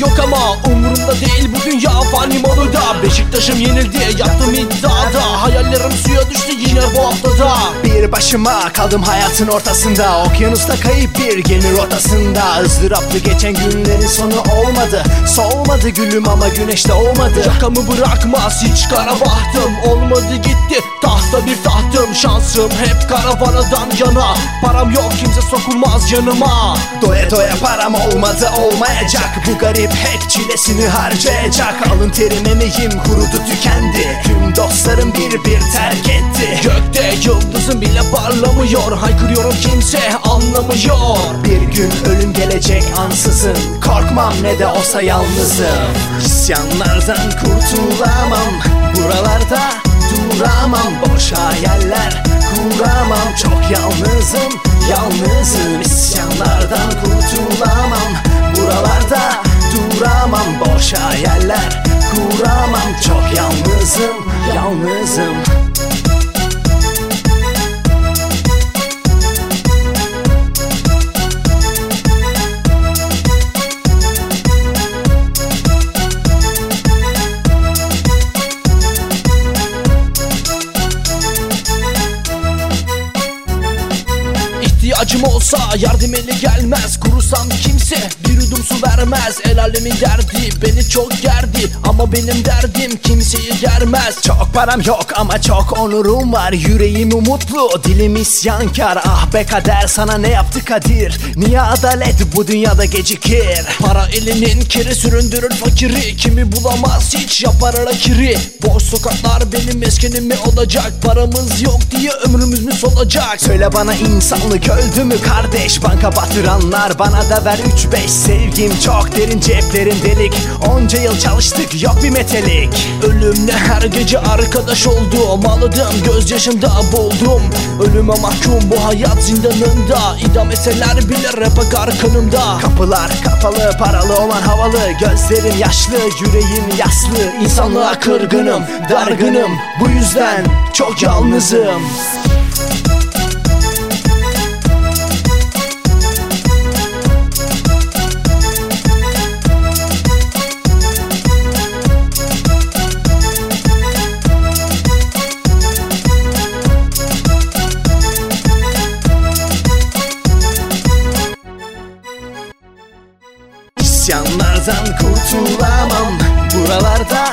yok ama Umurumda değil. Bu dünya fani moduda Beşiktaş'ım yenildi yaptım iddiada. Hayallerim suya düştü yine bu haftada Bir başıma kaldım hayatın ortasında. Okyanusta kayıp bir gemi rotasında. Izdıraplı geçen günlerin sonu olmadı. Soğumadı gülüm ama güneş de olmadı. Yakamı bırakmaz hiç kara bahtım Olmadı gitti. Tahta bir tahtım Şansım hep karavanadan yana. Param yok kimse sokulmaz yanıma. Doya doya param olmadı olmayacak. Bu garip hep çilesini harcayacak. Alın terim emeğim kurudu tükendi. Tüm dostlarım bir bir terk etti yıldızım bile parlamıyor. Haykırıyorum kimse anlamıyor. Bir gün ölüm gelecek ansızın. Korkmam ne de olsa yalnızım. İsyanlardan kurtulamam. Buralarda duramam. Boş hayaller kuramam. Çok yalnızım yalnızım. İsyanlardan kurtulamam. Buralarda duramam. Boş hayaller kuramam. Çok yalnızım yalnızım İhtiyacım olsa yardım eli gelmez. Kurusam kimse bir yudum su vermez. El alemin derdi beni çok gerdi. Ama benim derdim kimseyi germez. Çok param yok ama çok onurum var. Yüreğim umutlu, dilim isyankar. Ah be kader sana ne yaptı Kadir? Niye adalet bu dünyada gecikir? Para elinin kiri süründürür fakiri. Kimi bulamaz hiç yapar ara kiri. Boş sokaklar benim meskenim mi olacak? Paramız yok diye ömrümüz mü solacak? Söyle bana insanlık öldü mü kardeş? Banka batıranlar bana da ver 3-5 Sevgim. Çok derin ceplerin delik. Onca yıl çalıştık yok bir metelik Ölümle her gece arkadaş oldum. Ağladım gözyaşımda boğuldum. Ölüme mahkum bu hayat zindanında İdam etseler bile rap akar kanımda. Kapılar kapalı paralı olan havalı. Gözlerim yaşlı yüreğim yaslı. İnsanlığa kırgınım dargınım. Bu yüzden çok yalnızım İsyanlardan kurtulamam. Buralarda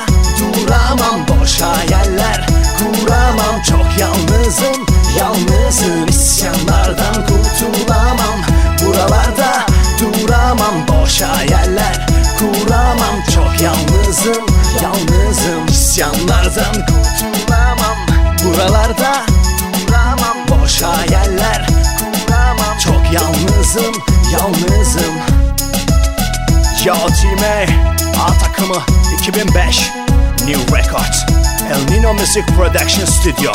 duramam. Boş hayaller kuramam. Çok yalnızım. Yalnızım. İsyanlardan kurtulamam. Buralarda duramam. Boş hayaller kuramam. Çok yalnızım. Yalnızım. İsyanlardan kurtulamam. Buralarda Yo Time A takımı 2005 New Record El Nino Music Production Studio